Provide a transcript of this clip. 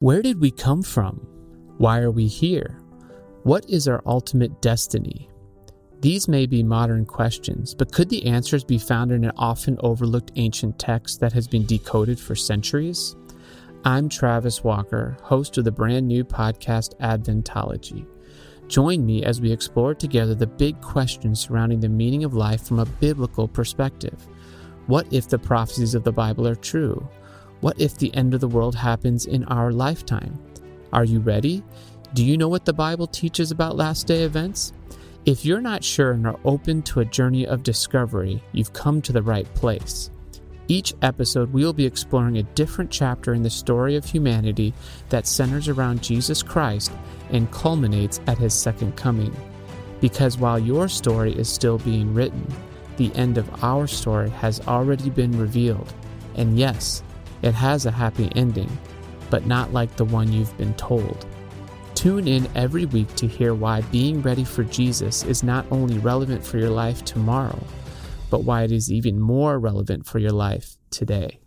Where did we come from? Why are we here? What is our ultimate destiny? These may be modern questions, but could the answers be found in an often overlooked ancient text that has been decoded for centuries? I'm Travis Walker, host of the brand new podcast Adventology. Join me as we explore together the big questions surrounding the meaning of life from a biblical perspective. What if the prophecies of the Bible are true? What if the end of the world happens in our lifetime? Are you ready? Do you know what the Bible teaches about last day events? If you're not sure and are open to a journey of discovery, you've come to the right place. Each episode, we will be exploring a different chapter in the story of humanity that centers around Jesus Christ and culminates at his second coming. Because while your story is still being written, the end of our story has already been revealed. And yes, it has a happy ending, but not like the one you've been told. Tune in every week to hear why being ready for Jesus is not only relevant for your life tomorrow, but why it is even more relevant for your life today.